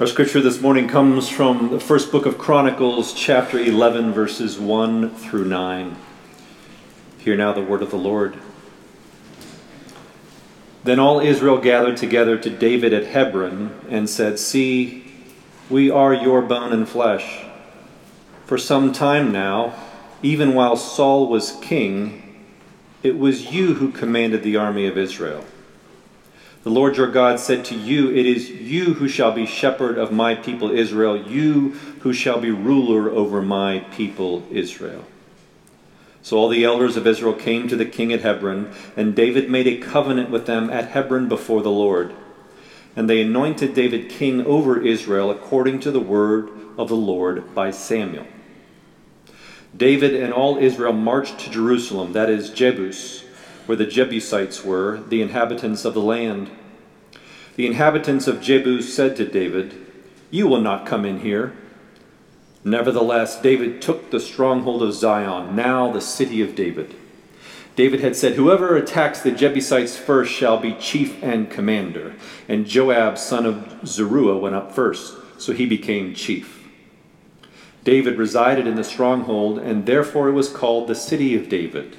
Our scripture this morning comes from the first book of Chronicles, chapter 11, verses 1 through 9. Hear now the word of the Lord. Then all Israel gathered together to David at Hebron and said, See, we are your bone and flesh. For some time now, even while Saul was king, it was you who commanded the army of Israel. The Lord your God said to you, It is you who shall be shepherd of my people Israel, you who shall be ruler over my people Israel. So all the elders of Israel came to the king at Hebron, and David made a covenant with them at Hebron before the Lord. And they anointed David king over Israel according to the word of the Lord by Samuel. David and all Israel marched to Jerusalem, that is, Jebus where the Jebusites were, the inhabitants of the land. The inhabitants of Jebus said to David, You will not come in here. Nevertheless, David took the stronghold of Zion, now the city of David. David had said, Whoever attacks the Jebusites first shall be chief and commander. And Joab, son of Zeruiah, went up first, so he became chief. David resided in the stronghold, and therefore it was called the city of David.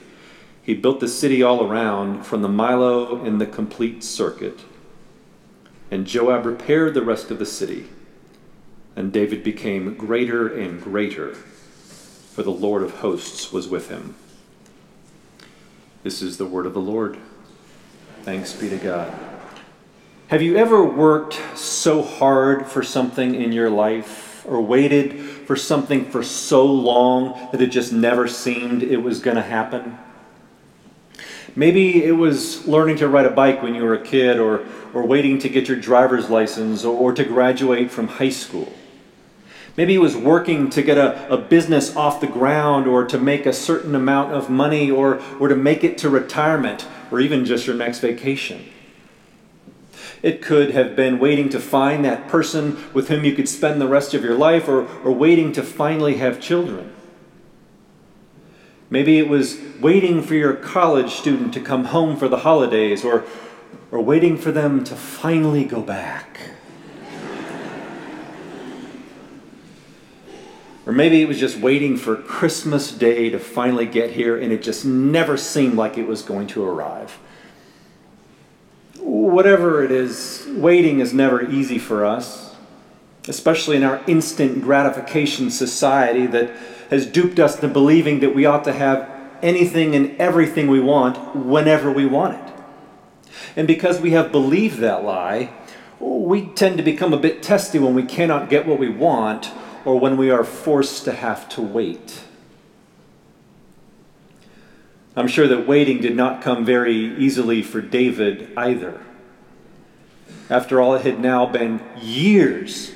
He built the city all around, from the Millo in the complete circuit. And Joab repaired the rest of the city. And David became greater and greater, for the Lord of hosts was with him. This is the word of the Lord. Thanks be to God. Have you ever worked so hard for something in your life or waited for something for so long that it just never seemed it was going to happen? Maybe it was learning to ride a bike when you were a kid, or, or waiting to get your driver's license, or, or to graduate from high school. Maybe it was working to get a, a business off the ground, or to make a certain amount of money, or, or to make it to retirement, or even just your next vacation. It could have been waiting to find that person with whom you could spend the rest of your life, or, or waiting to finally have children. Maybe it was waiting for your college student to come home for the holidays or, or waiting for them to finally go back. Or maybe it was just waiting for Christmas Day to finally get here and it just never seemed like it was going to arrive. Whatever it is, waiting is never easy for us, especially in our instant gratification society that has duped us into believing that we ought to have anything and everything we want whenever we want it. And because we have believed that lie, we tend to become a bit testy when we cannot get what we want or when we are forced to have to wait. I'm sure that waiting did not come very easily for David either. After all, it had now been years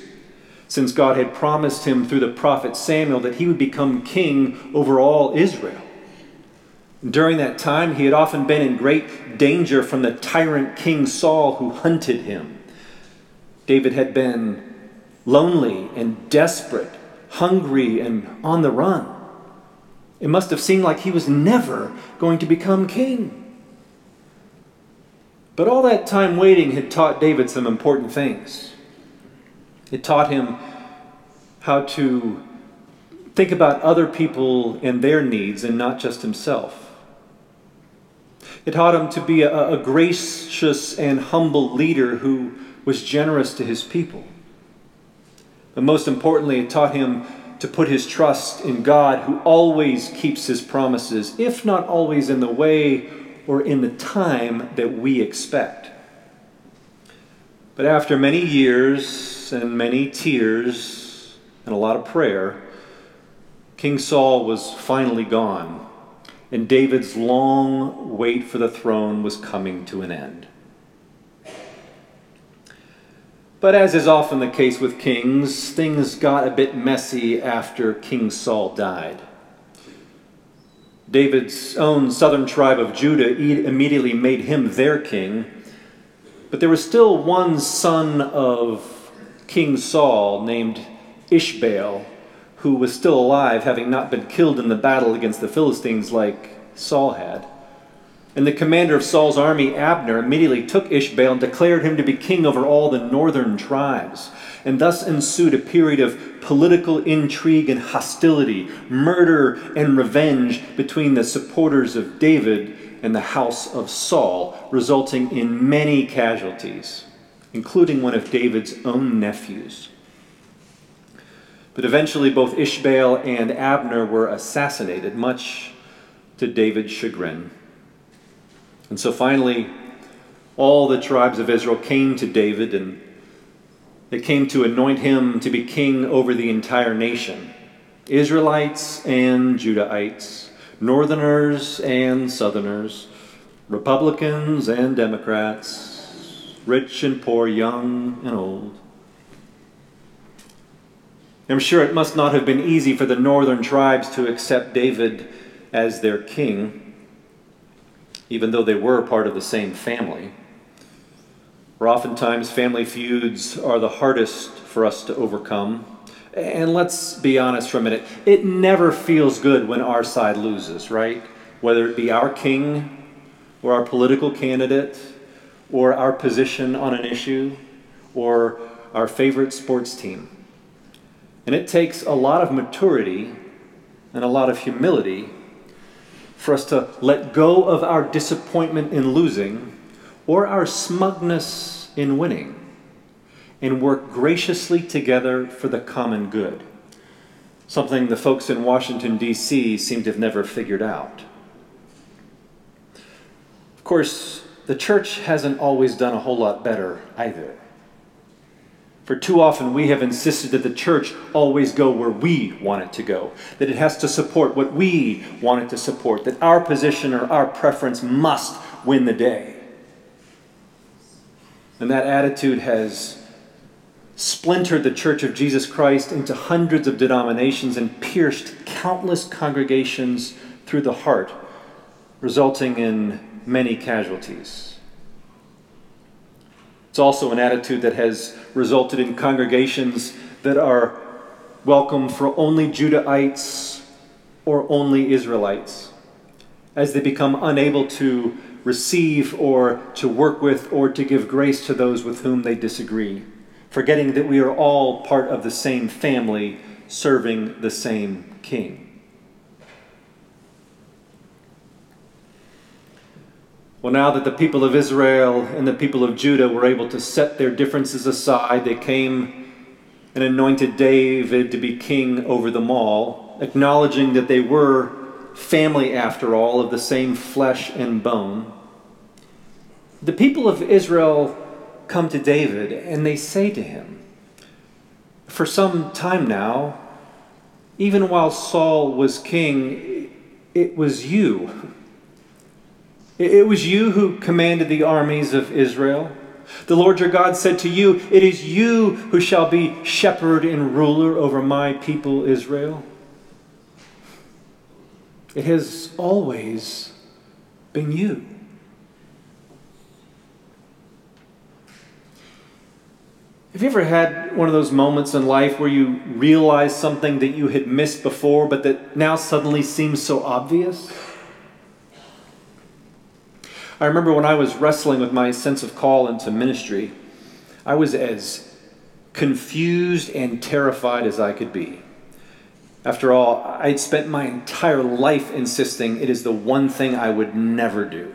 since God had promised him through the prophet Samuel that he would become king over all Israel. During that time, he had often been in great danger from the tyrant King Saul who hunted him. David had been lonely and desperate, hungry and on the run. It must have seemed like he was never going to become king. But all that time waiting had taught David some important things. It taught him how to think about other people and their needs and not just himself. It taught him to be a, a, gracious and humble leader who was generous to his people. But most importantly, it taught him to put his trust in God who always keeps his promises, if not always in the way or in the time that we expect. But after many years, and many tears and a lot of prayer, King Saul was finally gone, and David's long wait for the throne was coming to an end. But as is often the case with kings, things got a bit messy after King Saul died. David's own southern tribe of Judah immediately made him their king, but there was still one son of King Saul named Ishbaal, who was still alive, having not been killed in the battle against the Philistines like Saul had. And the commander of Saul's army, Abner, immediately took Ishbaal and declared him to be king over all the northern tribes. And thus ensued a period of political intrigue and hostility, murder and revenge between the supporters of David and the house of Saul, resulting in many casualties, including one of David's own nephews. But eventually, both Ishbaal and Abner were assassinated, much to David's chagrin. And so finally, all the tribes of Israel came to David and they came to anoint him to be king over the entire nation Israelites and Judahites, northerners and southerners, Republicans and Democrats, rich and poor, young and old. I'm sure it must not have been easy for the northern tribes to accept David as their king even though they were part of the same family. Or oftentimes, family feuds are the hardest for us to overcome. And let's be honest for a minute, it never feels good when our side loses, right? Whether it be our king or our political candidate or our position on an issue or our favorite sports team. And it takes a lot of maturity and a lot of humility for us to let go of our disappointment in losing or our smugness in winning and work graciously together for the common good. Something the folks in Washington, D.C. seem to have never figured out. Of course, the church hasn't always done a whole lot better either. For too often we have insisted that the church always go where we want it to go, that it has to support what we want it to support, that our position or our preference must win the day. And that attitude has splintered the Church of Jesus Christ into hundreds of denominations and pierced countless congregations through the heart, resulting in many casualties. It's also an attitude that has resulted in congregations that are welcome for only Judahites or only Israelites as they become unable to receive or to work with or to give grace to those with whom they disagree, forgetting that we are all part of the same family serving the same king. Well, now that the people of Israel and the people of Judah were able to set their differences aside, they came and anointed David to be king over them all, acknowledging that they were family, after all, of the same flesh and bone. The people of Israel come to David and they say to him, For some time now, even while Saul was king, it was you it was you who commanded the armies of Israel. The Lord your God said to you, It is you who shall be shepherd and ruler over my people Israel. It has always been you. Have you ever had one of those moments in life where you realize something that you had missed before, but that now suddenly seems so obvious? I remember when I was wrestling with my sense of call into ministry, I was as confused and terrified as I could be. After all, I'd spent my entire life insisting it is the one thing I would never do.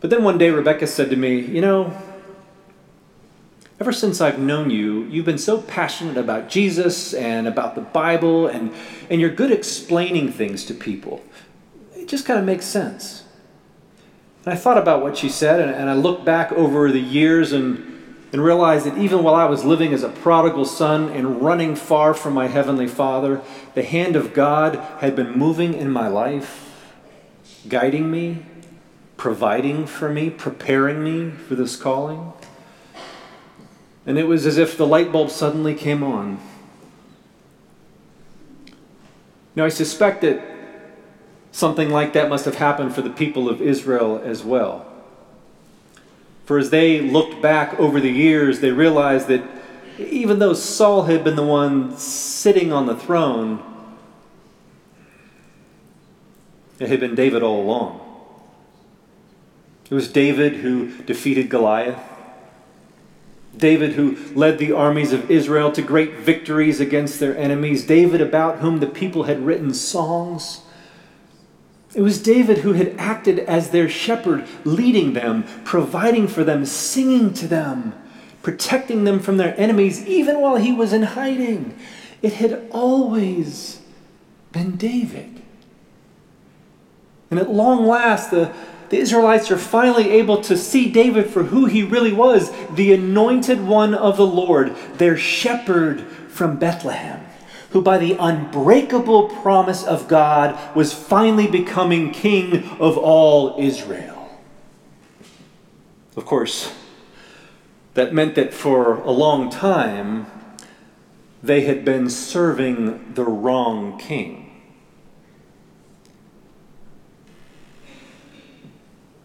But then one day, Rebecca said to me, You know, ever since I've known you, you've been so passionate about Jesus and about the Bible, and, and you're good explaining things to people it just kind of makes sense. And I thought about what she said, and, and I looked back over the years and, and realized that even while I was living as a prodigal son and running far from my Heavenly Father, the hand of God had been moving in my life, guiding me, providing for me, preparing me for this calling. And it was as if the light bulb suddenly came on. Now, I suspect that Something like that must have happened for the people of Israel as well. For as they looked back over the years, they realized that even though Saul had been the one sitting on the throne, It had been David all along. It was David who defeated Goliath. David, who led the armies of Israel to great victories against their enemies. David, about whom the people had written songs. It was David who had acted as their shepherd, leading them, providing for them, singing to them, protecting them from their enemies, even while he was in hiding. It had always been David. And at long last, the, the Israelites are finally able to see David for who he really was the anointed one of the Lord, their shepherd from Bethlehem who by the unbreakable promise of God was finally becoming king of all Israel. Of course, that meant that for a long time they had been serving the wrong king.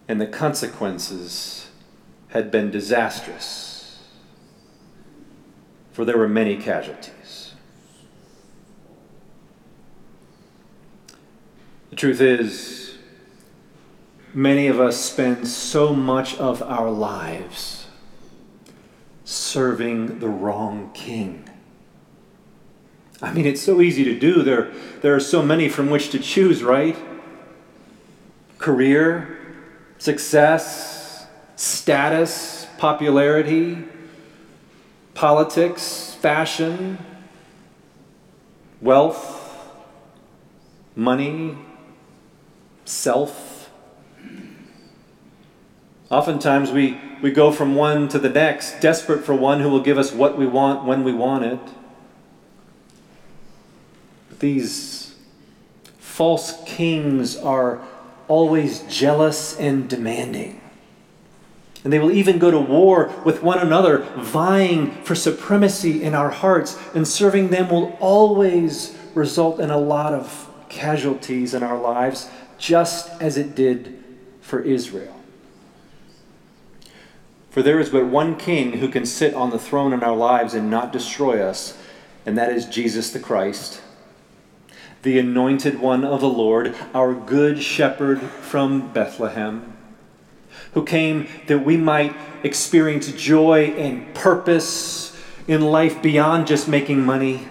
And the consequences had been disastrous, for there were many casualties. The truth is, many of us spend so much of our lives serving the wrong king. I mean, it's so easy to do. There, there are so many from which to choose, right? Career, success, status, popularity, politics, fashion, wealth, money, self. Oftentimes we, we go from one to the next, desperate for one who will give us what we want when we want it. These false kings are always jealous and demanding. And they will even go to war with one another, vying for supremacy in our hearts, and serving them will always result in a lot of casualties in our lives just as it did for Israel. For there is but one king who can sit on the throne in our lives and not destroy us, and that is Jesus the Christ, the anointed one of the Lord, our good shepherd from Bethlehem, who came that we might experience joy and purpose in life beyond just making money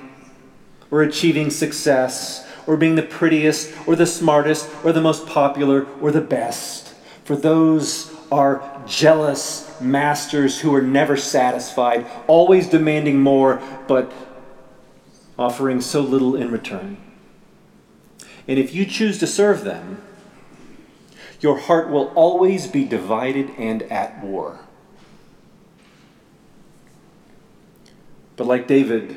or achieving success or being the prettiest or the smartest or the most popular or the best. For those are jealous masters who are never satisfied, always demanding more, but offering so little in return. And if you choose to serve them, your heart will always be divided and at war. But like David,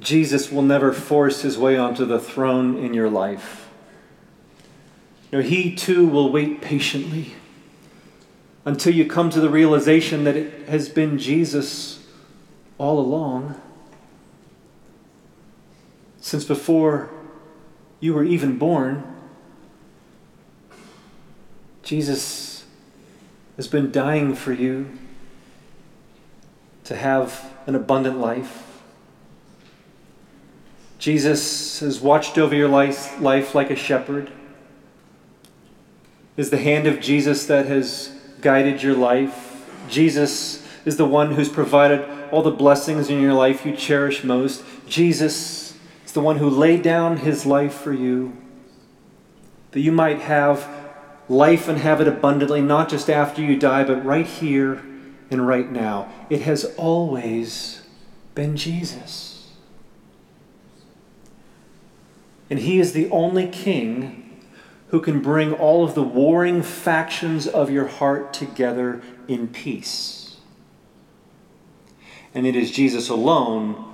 Jesus will never force his way onto the throne in your life. No, he too will wait patiently until you come to the realization that it has been Jesus all along. Since before you were even born, Jesus has been dying for you to have an abundant life Jesus has watched over your life, life like a shepherd. Is the hand of Jesus that has guided your life. Jesus is the one who's provided all the blessings in your life you cherish most. Jesus the one who laid down his life for you that you might have life and have it abundantly, not just after you die, but right here and right now. It has always been Jesus. And he is the only king who can bring all of the warring factions of your heart together in peace. And it is Jesus alone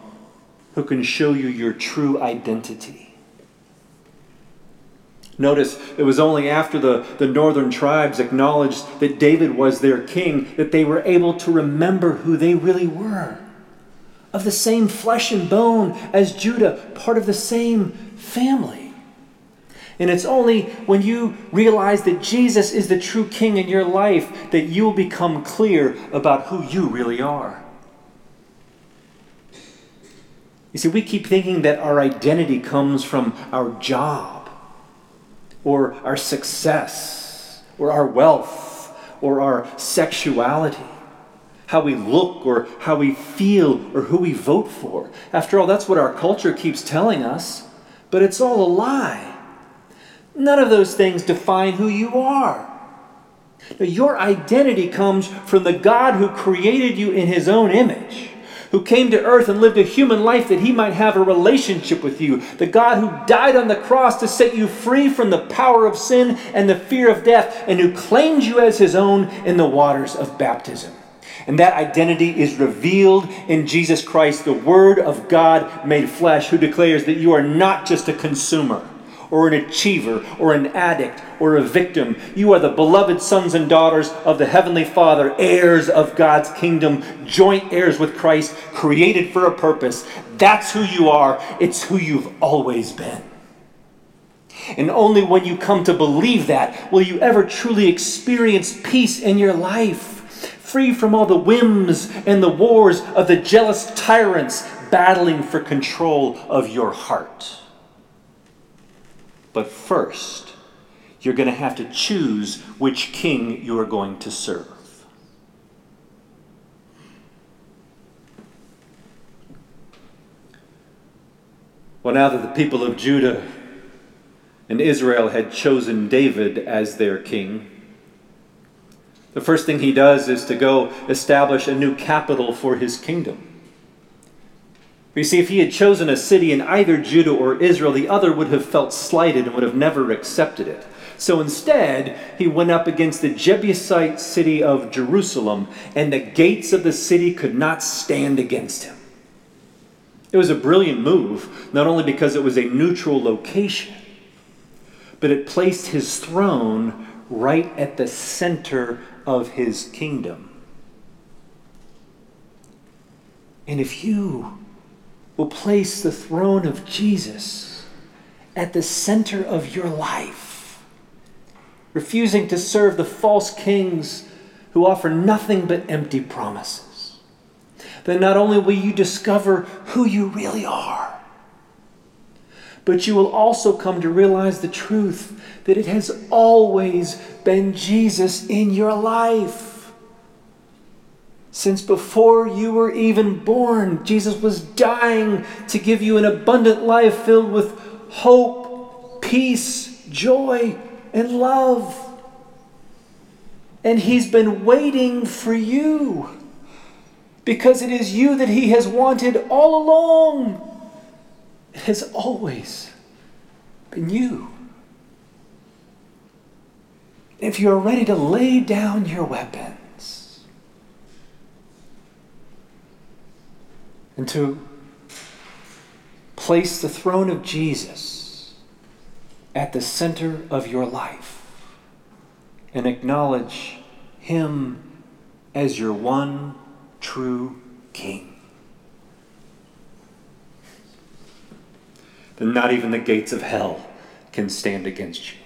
who can show you your true identity. Notice it was only after the, the northern tribes acknowledged that David was their king that they were able to remember who they really were. Of the same flesh and bone as Judah, part of the same family. And it's only when you realize that Jesus is the true king in your life that you'll become clear about who you really are. You see, we keep thinking that our identity comes from our job or our success or our wealth or our sexuality, how we look or how we feel or who we vote for. After all, that's what our culture keeps telling us, but it's all a lie. None of those things define who you are. Your identity comes from the God who created you in his own image, who came to earth and lived a human life that he might have a relationship with you, the God who died on the cross to set you free from the power of sin and the fear of death, and who claimed you as his own in the waters of baptism. And that identity is revealed in Jesus Christ, the Word of God made flesh, who declares that you are not just a consumer or an achiever or an addict or a victim. You are the beloved sons and daughters of the Heavenly Father, heirs of God's kingdom, joint heirs with Christ, created for a purpose. That's who you are, it's who you've always been. And only when you come to believe that will you ever truly experience peace in your life, free from all the whims and the wars of the jealous tyrants battling for control of your heart. But first, you're going to have to choose which king you are going to serve. Well, now that the people of Judah and Israel had chosen David as their king, the first thing he does is to go establish a new capital for his kingdom. You see, if he had chosen a city in either Judah or Israel, the other would have felt slighted and would have never accepted it. So instead, he went up against the Jebusite city of Jerusalem, and the gates of the city could not stand against him. It was a brilliant move, not only because it was a neutral location, but it placed his throne right at the center of his kingdom. And if you will place the throne of Jesus at the center of your life, refusing to serve the false kings who offer nothing but empty promises, then not only will you discover who you really are, but you will also come to realize the truth that it has always been Jesus in your life. Since before you were even born, Jesus was dying to give you an abundant life filled with hope, peace, joy, and love. And He's been waiting for you because it is you that He has wanted all along. It has always been you. If you're ready to lay down your weapon, and to place the throne of Jesus at the center of your life and acknowledge Him as your one true King. Then not even the gates of hell can stand against you.